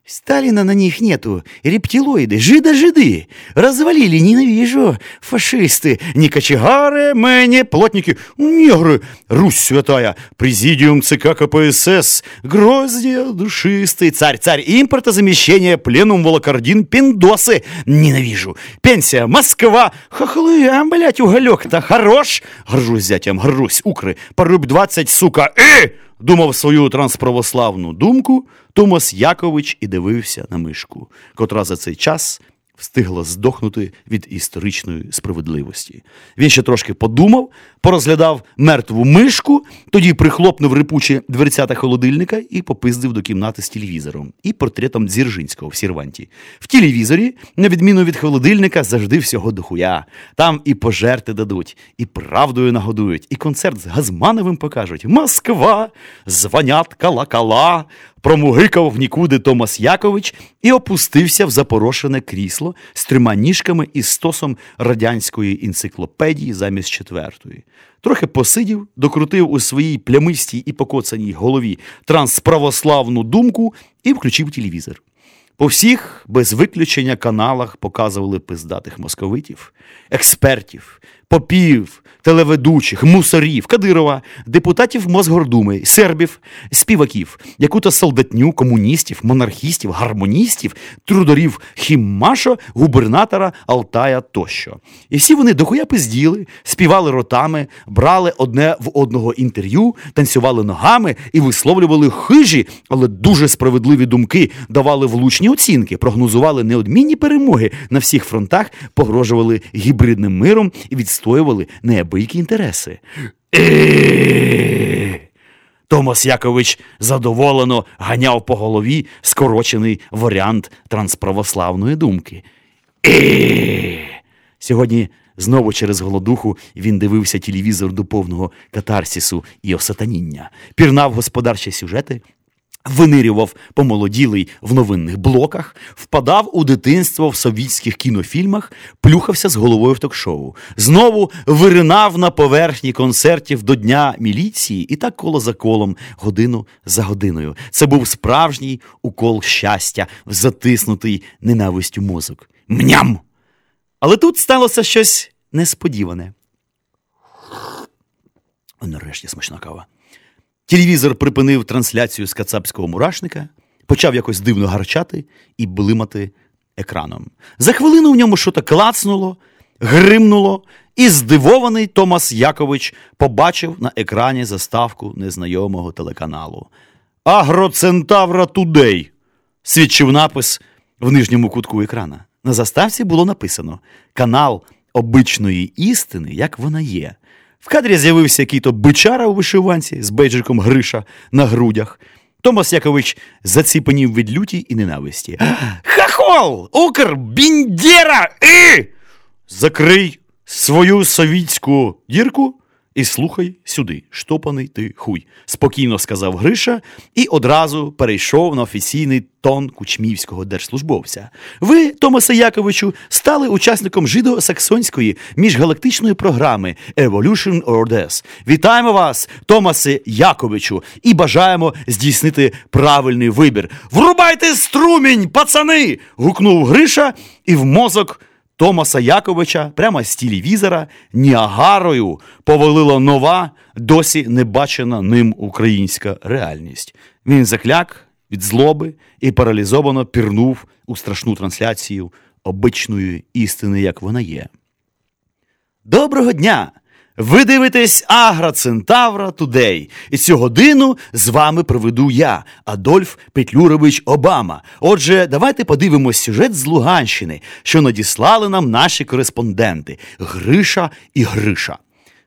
Speaker 1: Сталина на них нету. Рептилоиды, жида-жиды. Развалили, ненавижу. Фашисты, не кочегары, мы не плотники, негры. Русь святая, президиум ЦК КПСС, гроздья душистый, царь, царь, импортозамещение, пленум волокордин, пиндосы. Ненавижу. Пенсия, Москва. Хохлы, а, блядь, уголек-то хорош. Горжусь зятям, горжусь, укры. Порубь 20, сука. Э! Думав свою трансправославну думку, Томас Якович і дивився на мишку, котра за цей час встигла здохнути від історичної справедливості. Він ще трошки подумав, порозглядав мертву мишку, тоді прихлопнув рипучі дверцята холодильника і попиздив до кімнати з телевізором і портретом Дзержинського в Сірванті. В телевізорі, на відміну від холодильника, завжди всього дохуя. Там і пожерти дадуть, і правдою нагодують, і концерт з Газмановим покажуть. Москва! Звонят кала-кала! Промугикав в нікуди Томас Якович і опустився в запорошене крісло з трьома ніжками і стосом радянської енциклопедії замість четвертої. Трохи посидів, докрутив у своїй плямистій і покоцаній голові трансправославну думку і включив телевізор. По всіх без виключення каналах показували пиздатих московитів, експертів, попів, телеведучих, мусорів, Кадирова, депутатів Мосгордуми, сербів, співаків, яку-то солдатню, комуністів, монархістів, гармоністів, трудорів Хіммашо, губернатора Алтая тощо. І всі вони дохуя пизділи, співали ротами, брали одне в одного інтерв'ю, танцювали ногами і висловлювали хижі, але дуже справедливі думки, давали влучні оцінки, прогнозували неодмінні перемоги на всіх фронтах, погрожували гібридним миром і відстоювали неабиякі інтереси. Томас Якович задоволено ганяв по голові скорочений варіант трансправославної думки. Сьогодні знову через голодуху він дивився телевізор до повного катарсісу і осатаніння, пірнав господарчі сюжети, винирював помолоділий в новинних блоках, впадав у дитинство в совітських кінофільмах, плюхався з головою в ток-шоу, знову виринав на поверхні концертів до Дня міліції і так коло за колом, годину за годиною. Це був справжній укол щастя, затиснутий ненавистю мозок. Мням! Але тут сталося щось несподіване. Нарешті смачна кава. Телевізор припинив трансляцію з кацапського мурашника, почав якось дивно гарчати і блимати екраном. За хвилину в ньому щось клацнуло, гримнуло, і здивований Томас Якович побачив на екрані заставку незнайомого телеканалу. Агроцентавра Тудей свідчив напис в нижньому кутку екрана. На заставці було написано Канал обичної істини, як вона є. В кадрі з'явився який-то бичара у вишиванці з бейджиком Гриша на грудях. Томас Якович заціпанів від люті і ненависті. Хахол! Укр! Біндєра! І! Закрий свою совітську дірку і слухай сюди, штопаний ти хуй, спокійно сказав Гриша і одразу перейшов на офіційний тон кучмівського держслужбовця. Ви, Томасе Яковичу, стали учасником жидо-саксонської міжгалактичної програми Evolution or Death. Вітаємо вас, Томасе Яковичу, і бажаємо здійснити правильний вибір. Врубайте струмінь, пацани! гукнув Гриша, і в мозок. Томаса Яковича прямо з телевізора Ніагарою повалила нова, досі не бачена ним українська реальність. Він закляк від злоби і паралізовано пірнув у страшну трансляцію обичної істини, як вона є. Доброго дня! Ви дивитесь Агроцентавра Тудей. І цю годину з вами проведу я, Адольф Петлюрович Обама. Отже, давайте подивимось сюжет з Луганщини, що надіслали нам наші кореспонденти Гриша і Гриша.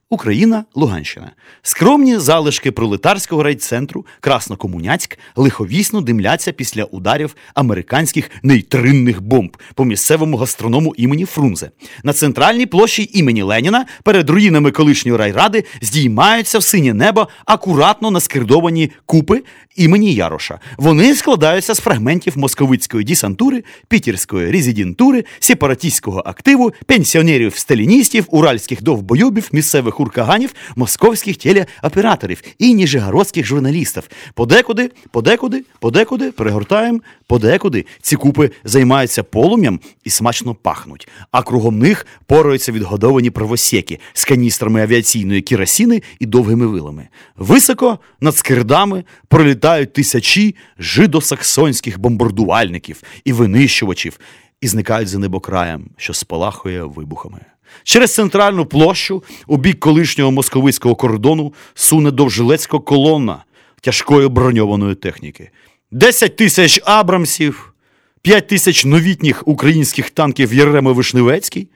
Speaker 1: Україна, Луганщина. Скромні залишки пролетарського райцентру Краснокомуняцьк лиховісно димляться після ударів американських нейтринних бомб по місцевому гастроному імені Фрунзе. На центральній площі імені Леніна перед руїнами колишньої райради здіймаються в синє небо акуратно наскирдовані купи імені Яроша. Вони складаються з фрагментів московицької десантури, пітерської резидентури, сепаратистського активу, пенсіонерів сталіністів, уральських довбойобів, місцевих уркаганів, московських телеоператорів і ніжегородських журналістів. Подекуди, подекуди, подекуди перегортаємо, подекуди ці купи займаються полум'ям і смачно пахнуть, а кругом них пораються відгодовані правосеки з каністрами авіаційної керосіни і довгими вилами. Високо над скирдами пролітають тисячі жидосаксонських бомбардувальників і винищувачів і зникають за небокраєм, що спалахує вибухами. Через центральну площу у бік колишнього московицького кордону суне довжилецька колона тяжкої броньованої техніки. Десять тисяч абрамсів, 5 тисяч новітніх українських танків Єреми Вишневецький,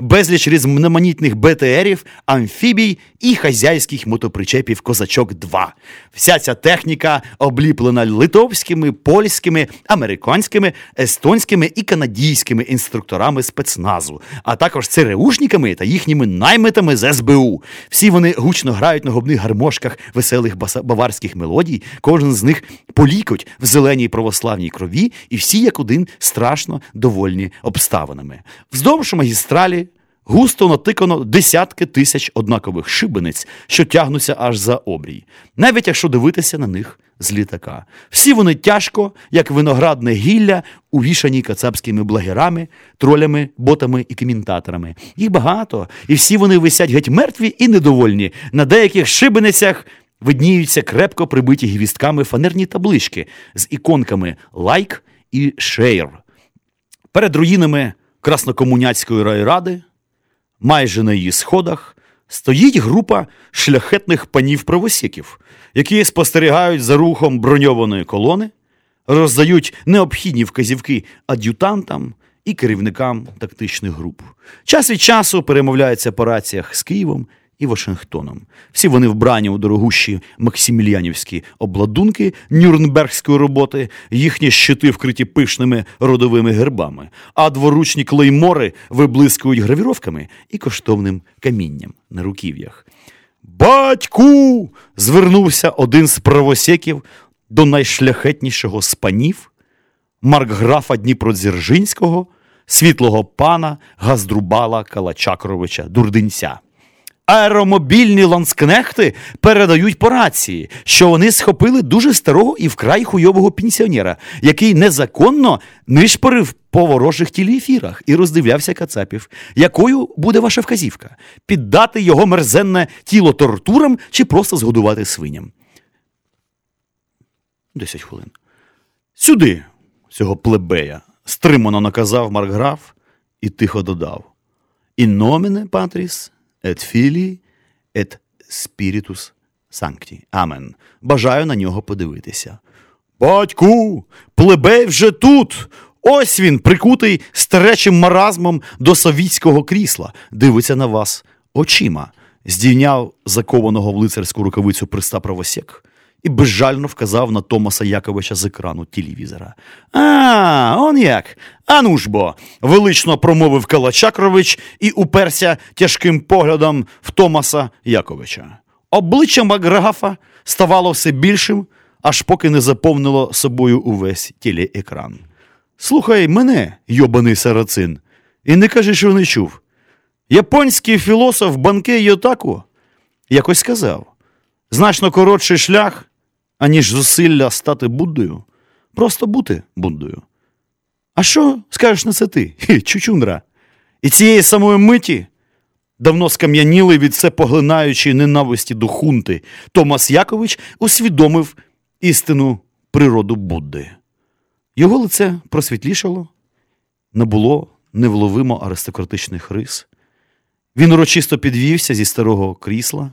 Speaker 1: безліч різноманітних БТРів, амфібій і хазяйських мотопричепів Козачок 2. Вся ця техніка обліплена литовськими, польськими, американськими, естонськими і канадійськими інструкторами спецназу, а також ЦРУшниками та їхніми наймитами з СБУ. Всі вони гучно грають на губних гармошках веселих баварських мелодій, кожен з них полікоть в зеленій православній крові, і всі як один страшно довольні обставинами. Вздовж магістралі густо натикано десятки тисяч однакових шибениць, що тягнуться аж за обрій, навіть якщо дивитися на них з літака. Всі вони тяжко, як виноградне гілля, увішані кацапськими благерами, тролями, ботами і коментаторами. Їх багато, і всі вони висять геть мертві і недовольні. На деяких шибеницях видніються крепко прибиті гвістками фанерні таблички з іконками лайк і шейр. Перед руїнами Краснокомуняцької райради, майже на її сходах, стоїть група шляхетних панів правосіків, які спостерігають за рухом броньованої колони, роздають необхідні вказівки ад'ютантам і керівникам тактичних груп. Час від часу перемовляються по раціях з Києвом і Вашингтоном. Всі вони вбрані у дорогущі максимілянівські обладунки нюрнбергської роботи, їхні щити вкриті пишними родовими гербами, а дворучні клеймори виблискують гравіровками і коштовним камінням на руків'ях. Батьку! звернувся один з правосеків до найшляхетнішого з панів, маркграфа Дніпродзержинського, світлого пана Газдрубала Калачакровича Дурдинця. Аеромобільні ланскнехти передають по рації, що вони схопили дуже старого і вкрай хуйового пенсіонера, який незаконно нишпорив по ворожих телеефірах і роздивлявся кацапів. Якою буде ваша вказівка? Піддати його мерзенне тіло тортурам чи просто згодувати свиням? Десять хвилин. Сюди, цього плебея, стримано наказав Маркграф і тихо додав: In nomine Patris et Filii et Spiritus Sancti. Амен. Бажаю на нього подивитися. Батьку, плебей вже тут. Ось він, прикутий старечим маразмом до совітського крісла, дивиться на вас очима, здійняв закованого в лицарську рукавицю приста правосек і безжально вказав на Томаса Яковича з екрану телевізора. А, он як. Ану ж бо, велично промовив Калачакрович і уперся тяжким поглядом в Томаса Яковича. Обличчя Макграфа ставало все більшим, аж поки не заповнило собою увесь телеекран. Слухай мене, йобаний сарацин, і не кажи, що не чув. Японський філософ Банкей Йотаку якось сказав: значно коротший шлях, аніж зусилля стати Буддою, просто бути Буддою. А що скажеш на це ти, [laughs] Хі, чучундра? І цієї самої миті, давно скам'янілий від це поглинаючої ненависті до хунти, Томас Якович усвідомив істину природу Будди. Його лице просвітлішало, набуло невловимо аристократичних рис. Він урочисто підвівся зі старого крісла,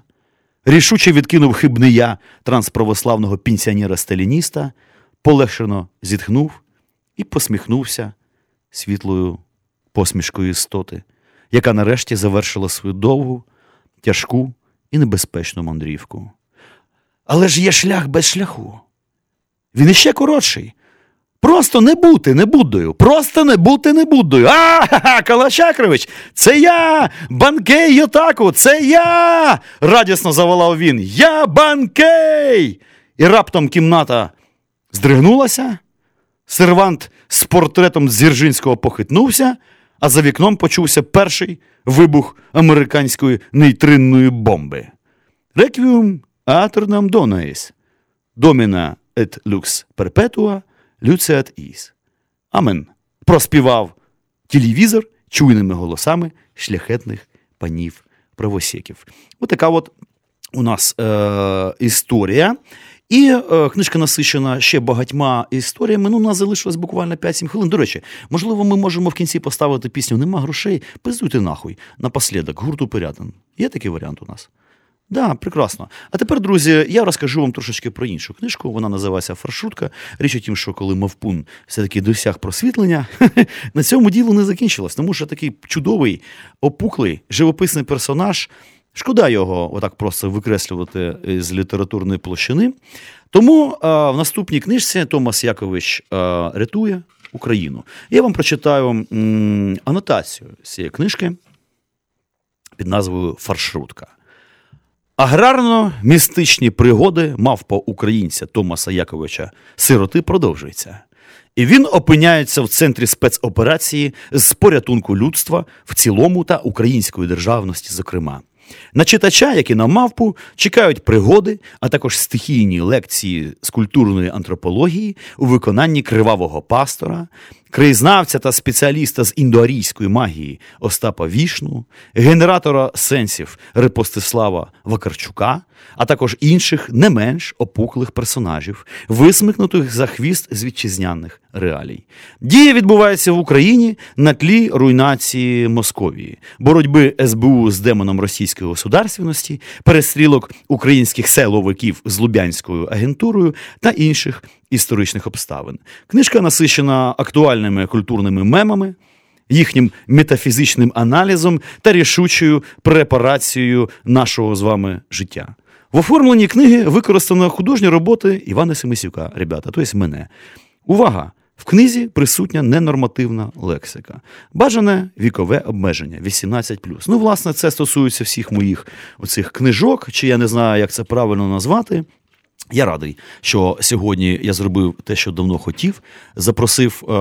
Speaker 1: рішуче відкинув хибний я трансправославного пенсіонера-сталініста, полегшено зітхнув і посміхнувся світлою посмішкою істоти, яка нарешті завершила свою довгу, тяжку і небезпечну мандрівку. Але ж є шлях без шляху. Він іще коротший. Просто не бути не Буддою. Просто не бути не Буддою. А, Калачакрович, це я! Банкей Йотаку, це я! радісно заволав він. Я банкей! І раптом кімната здригнулася. Сервант з портретом Дзержинського похитнувся, а за вікном почувся перший вибух американської нейтринної бомби. Requiem aeternam dona eis. Domine et lux perpetua, luceat eis. Amen. Проспівав телевізор чуйними голосами шляхетних панів правосеків. Отака от у нас е, історія. І е, книжка насичена ще багатьма історіями. Ну, у нас залишилось буквально 5-7 хвилин. До речі, можливо, ми можемо в кінці поставити пісню Нема грошей, пиздуйте нахуй напослідок, гурту Пирятин. Є такий варіант у нас? Да, прекрасно. А тепер, друзі, я розкажу вам трошечки про іншу книжку. Вона називається Фаршутка. Річ у тім, що коли Мавпун все-таки досяг просвітлення, [laughs] на цьому діло не закінчилось, тому що такий чудовий, опуклий, живописний персонаж. Шкода його отак просто викреслювати з літературної площини. Тому а, в наступній книжці Томас Якович а, рятує Україну. Я вам прочитаю м, анотацію цієї книжки під назвою Фаршрутка. Аграрно-містичні пригоди мавпа українця Томаса Яковича Сироти продовжуються. І він опиняється в центрі спецоперації з порятунку людства в цілому та української державності, зокрема. На читача, як і на мавпу, чекають пригоди, а також стихійні лекції з культурної антропології у виконанні кривавого пастора, краєзнавця та спеціаліста з індоарійської магії Остапа Вішну, генератора сенсів Репостислава Вакарчука, а також інших не менш опуклих персонажів, висмикнутих за хвіст з вітчизняних реалій. Дія відбувається в Україні на тлі руйнації Московії, боротьби СБУ з демоном російської государственності, перестрілок українських селовиків з Лубянською агентурою та інших історичних обставин. Книжка насичена актуальними культурними мемами. Їхнім метафізичним аналізом та рішучою препарацією нашого з вами життя. В оформленні книги використано художні роботи Івана Семисюка, ребята, тобто мене. Увага! В книзі присутня ненормативна лексика. Бажане вікове обмеження 18. Ну, власне, це стосується всіх моїх оцих книжок, чи я не знаю, як це правильно назвати. Я радий, що сьогодні я зробив те, що давно хотів. Запросив е-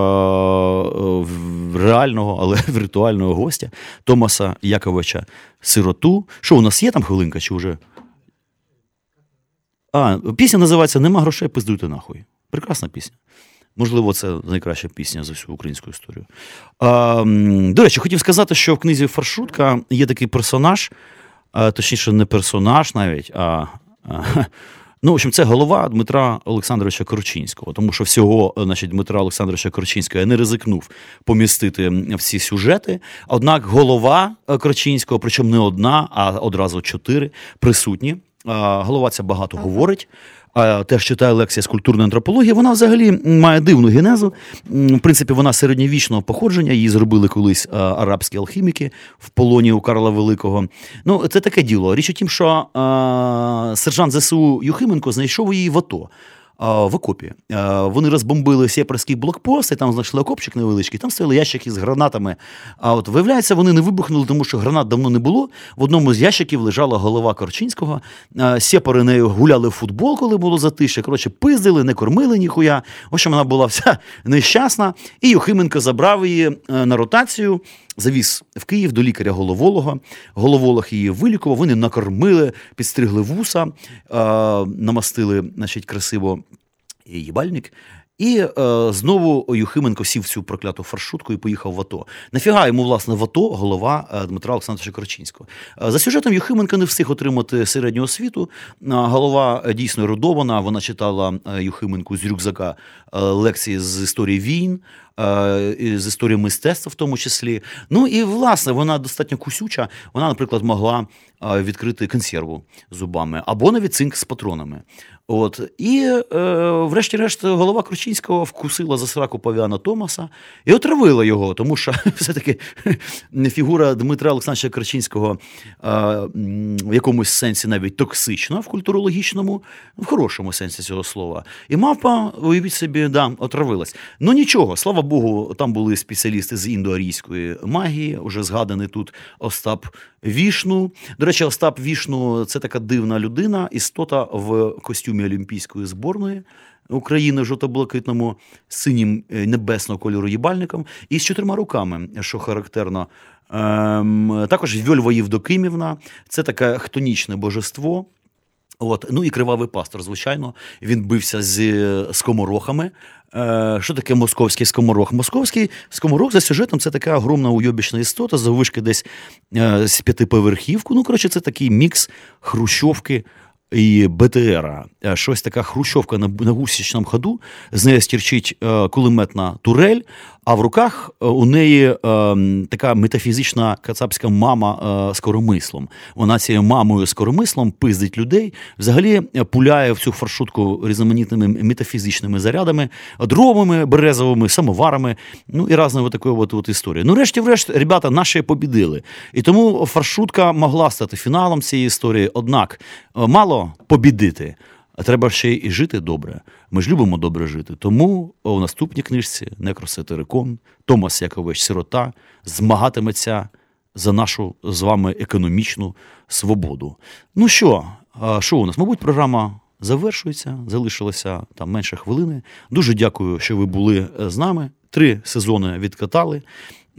Speaker 1: реального, але [laughs] віртуального гостя Томаса Яковича Сироту. Що у нас є там хвилинка, чи вже? А, пісня називається Нема грошей, пиздуйте нахуй. Прекрасна пісня. Можливо, це найкраща пісня за всю українську історію. А, До речі, хотів сказати, що в книзі Фаршутка є такий персонаж, а, точніше, не персонаж навіть, а. а Ну, в общем, це голова Дмитра Олександровича Корчинського, тому що всього значить, Дмитра Олександровича Корчинського я не ризикнув помістити всі сюжети. Однак голова Корчинського, причому не одна, а одразу чотири присутні. Голова ця багато говорить теж читає лекція з культурної антропології, вона взагалі має дивну генезу. В принципі, вона середньовічного походження, її зробили колись арабські алхіміки в полоні у Карла Великого. Ну, це таке діло. Річ у тім, що сержант ЗСУ Юхименко знайшов її в АТО в окопі. Вони розбомбили сєпарський блокпост, і там знайшли окопчик невеличкий, там стояли ящики з гранатами. А от виявляється, вони не вибухнули, тому що гранат давно не було. В одному з ящиків лежала голова Корчинського. Сєпари нею гуляли в футбол, коли було затише. Коротше, пиздили, не кормили ніхуя. В общем, вона була вся [laughs] нещасна. І Юхименко забрав її е, на ротацію завіз в Київ до лікаря головолога. Головолог її вилікував, вони накормили, підстригли вуса, намастили значить, красиво їбальник. І е, знову Юхименко сів цю прокляту фаршутку і поїхав в АТО. Нафіга йому, власне, в АТО голова е, Дмитра Олександровича Корчинського. Е, за сюжетом Юхименко не встиг отримати середню освіту. Е, голова дійсно ерудована. Вона читала Юхименку з рюкзака лекції з історії війн. З історії мистецтва, в тому числі. Ну і власне вона достатньо кусюча. Вона, наприклад, могла відкрити консерву зубами або навіть цинк з патронами. От і, е, врешті-решт, голова Кручинського вкусила за сраку павіана Томаса і отравила його, тому що [laughs] все-таки фігура Дмитра Олександровича Крачинського е, в якомусь сенсі навіть токсична в культурологічному, в хорошому сенсі цього слова. І мавпа, уявіть собі, да, отравилась. Ну нічого, слава Богу, там були спеціалісти з індоарійської магії, уже згаданий тут Остап Вішну. До речі, Остап Вішну це така дивна людина, істота в костюмі олімпійської зборної. України жовто-блакитному синім е, небесного кольору їбальником і з чотирма руками, що характерно. Ем, також Вьольва Євдокимівна, це таке хтонічне божество. От, Ну і кривавий пастор, звичайно, він бився з скоморохами. Е, Що таке московський скоморох? Московський скоморох за сюжетом це така огромна уйобічна істота, заввишки десь е, з п'ятиповерхівку. Ну, коротше, це такий мікс хрущовки і БТРа. Е, щось така хрущовка на на гусічному ходу, з нею стірчить е, кулеметна турель. А в руках е, у неї е, така метафізична кацапська мама е, з коромислом. Вона цією мамою з коромислом пиздить людей, взагалі е, пуляє в цю фаршутку різноманітними метафізичними зарядами, дровами березовими, самоварами, ну і разною такою от, от історією. Ну, решті-врешт, ребята, наші побідили. І тому фаршутка могла стати фіналом цієї історії. Однак е, мало побідити. А треба ще й жити добре. Ми ж любимо добре жити. Тому у наступній книжці Некросетерикон Томас Якович Сирота змагатиметься за нашу з вами економічну свободу. Ну що, що у нас? Мабуть, програма завершується, залишилося там менше хвилини. Дуже дякую, що ви були е, з нами. Три сезони відкатали.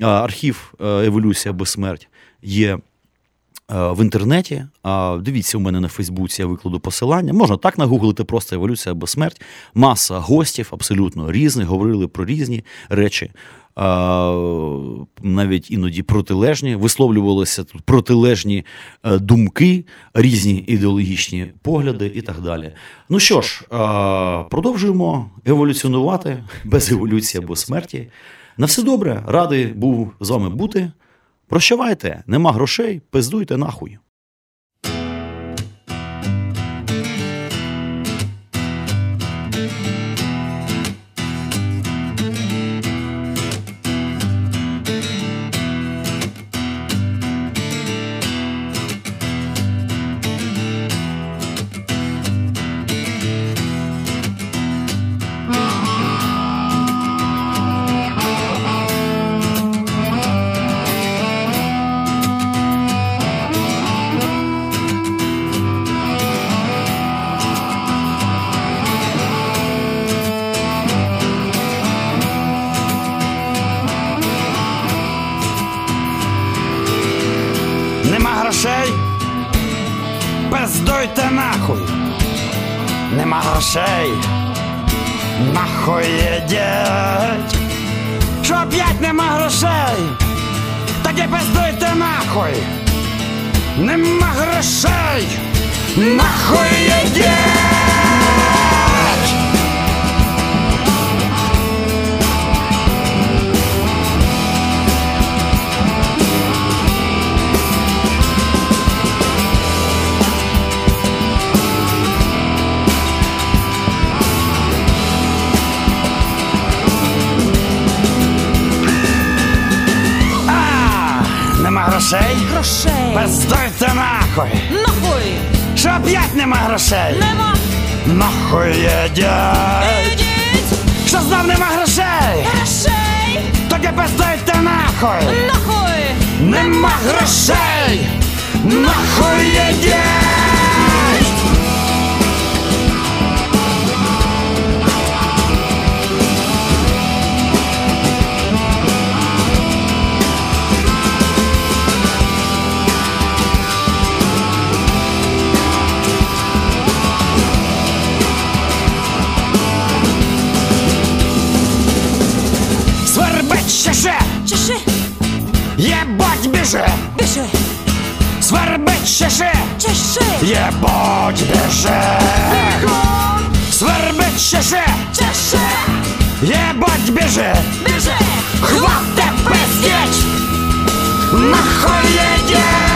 Speaker 1: Архів е, Еволюція безсмерть є. Е, в інтернеті. Дивіться, у мене на Фейсбуці я викладу посилання. Можна так нагуглити, просто еволюція або смерть. Маса гостів абсолютно різних, говорили про різні речі. Навіть іноді протилежні, висловлювалися тут протилежні е, думки, різні ідеологічні погляди і так далі. Ну що ж, продовжуємо еволюціонувати без еволюції або смерті. На все добре, радий був з вами бути. Прощавайте, нема грошей, пиздуйте нахуй.
Speaker 2: Тоді пиздуйте нахуй, нема грошей, нахуй їдять грошей?
Speaker 4: Грошей.
Speaker 2: Пиздуйте нахуй.
Speaker 4: Нахуй.
Speaker 2: Що опять нема грошей?
Speaker 4: Нема.
Speaker 2: Нахуй їдять. Що знов нема грошей?
Speaker 4: Грошей.
Speaker 2: Тоді пиздуйте нахуй.
Speaker 4: Нахуй.
Speaker 2: Нема грошей. Нахуй їдять. Чеше,
Speaker 4: чеше,
Speaker 2: єбать
Speaker 4: бігом,
Speaker 2: свербить чеше,
Speaker 4: чеше,
Speaker 2: єбать біже,
Speaker 4: біже,
Speaker 2: хвате пиздіть, нахуй їдіть.